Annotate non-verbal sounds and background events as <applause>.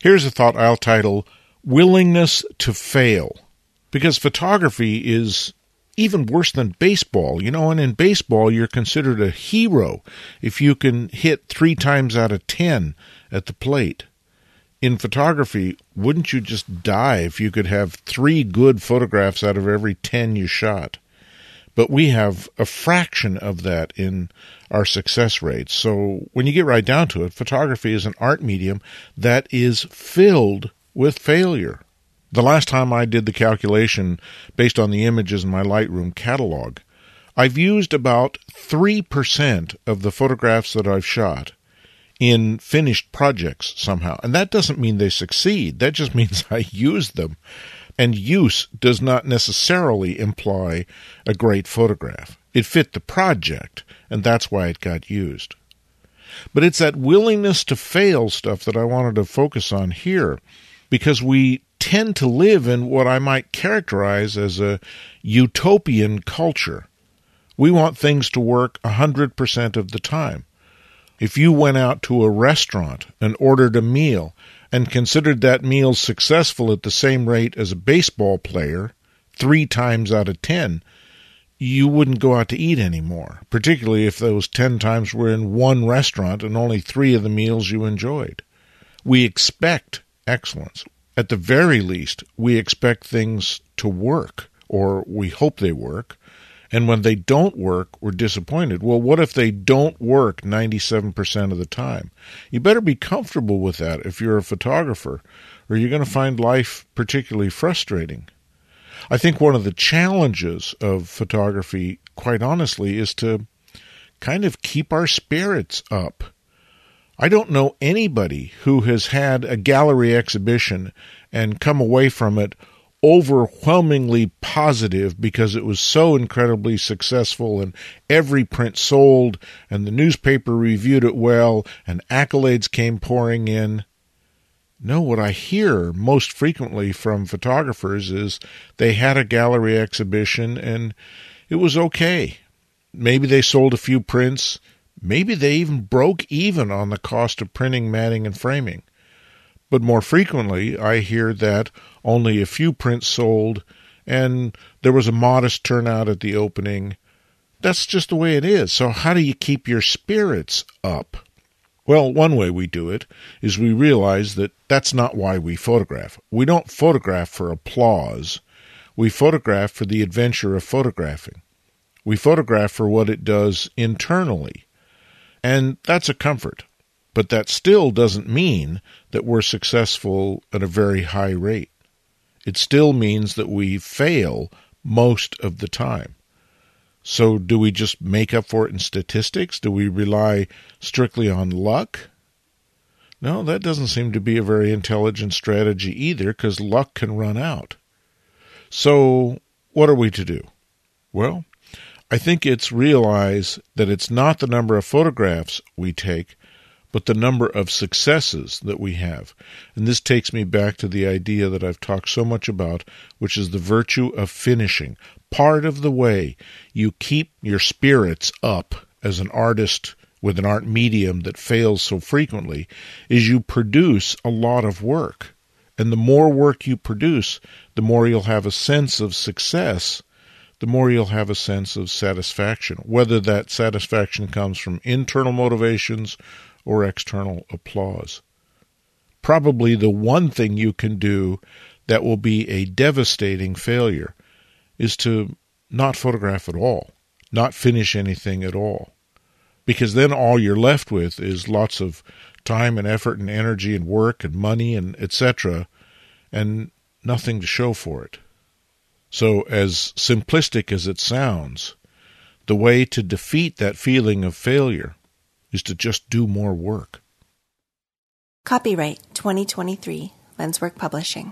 Here's a thought I'll title Willingness to Fail. Because photography is even worse than baseball, you know, and in baseball, you're considered a hero if you can hit three times out of ten at the plate. In photography, wouldn't you just die if you could have three good photographs out of every ten you shot? But we have a fraction of that in our success rates. So when you get right down to it, photography is an art medium that is filled with failure. The last time I did the calculation based on the images in my Lightroom catalog, I've used about 3% of the photographs that I've shot in finished projects somehow. And that doesn't mean they succeed, that just <laughs> means I used them. And use does not necessarily imply a great photograph. It fit the project, and that's why it got used. But it's that willingness to fail stuff that I wanted to focus on here because we tend to live in what I might characterize as a utopian culture. We want things to work 100% of the time. If you went out to a restaurant and ordered a meal and considered that meal successful at the same rate as a baseball player, three times out of ten, you wouldn't go out to eat anymore, particularly if those ten times were in one restaurant and only three of the meals you enjoyed. We expect excellence. At the very least, we expect things to work, or we hope they work. And when they don't work, we're disappointed. Well, what if they don't work 97% of the time? You better be comfortable with that if you're a photographer, or you're going to find life particularly frustrating. I think one of the challenges of photography, quite honestly, is to kind of keep our spirits up. I don't know anybody who has had a gallery exhibition and come away from it overwhelmingly positive because it was so incredibly successful and every print sold and the newspaper reviewed it well and accolades came pouring in. No, what I hear most frequently from photographers is they had a gallery exhibition and it was okay. Maybe they sold a few prints, Maybe they even broke even on the cost of printing, matting, and framing. But more frequently, I hear that only a few prints sold and there was a modest turnout at the opening. That's just the way it is. So, how do you keep your spirits up? Well, one way we do it is we realize that that's not why we photograph. We don't photograph for applause. We photograph for the adventure of photographing. We photograph for what it does internally. And that's a comfort. But that still doesn't mean that we're successful at a very high rate. It still means that we fail most of the time. So, do we just make up for it in statistics? Do we rely strictly on luck? No, that doesn't seem to be a very intelligent strategy either, because luck can run out. So, what are we to do? Well, I think it's realize that it's not the number of photographs we take, but the number of successes that we have. And this takes me back to the idea that I've talked so much about, which is the virtue of finishing. Part of the way you keep your spirits up as an artist with an art medium that fails so frequently is you produce a lot of work. And the more work you produce, the more you'll have a sense of success the more you'll have a sense of satisfaction, whether that satisfaction comes from internal motivations or external applause. Probably the one thing you can do that will be a devastating failure is to not photograph at all, not finish anything at all. Because then all you're left with is lots of time and effort and energy and work and money and etc. and nothing to show for it. So, as simplistic as it sounds, the way to defeat that feeling of failure is to just do more work. Copyright 2023 Lenswork Publishing.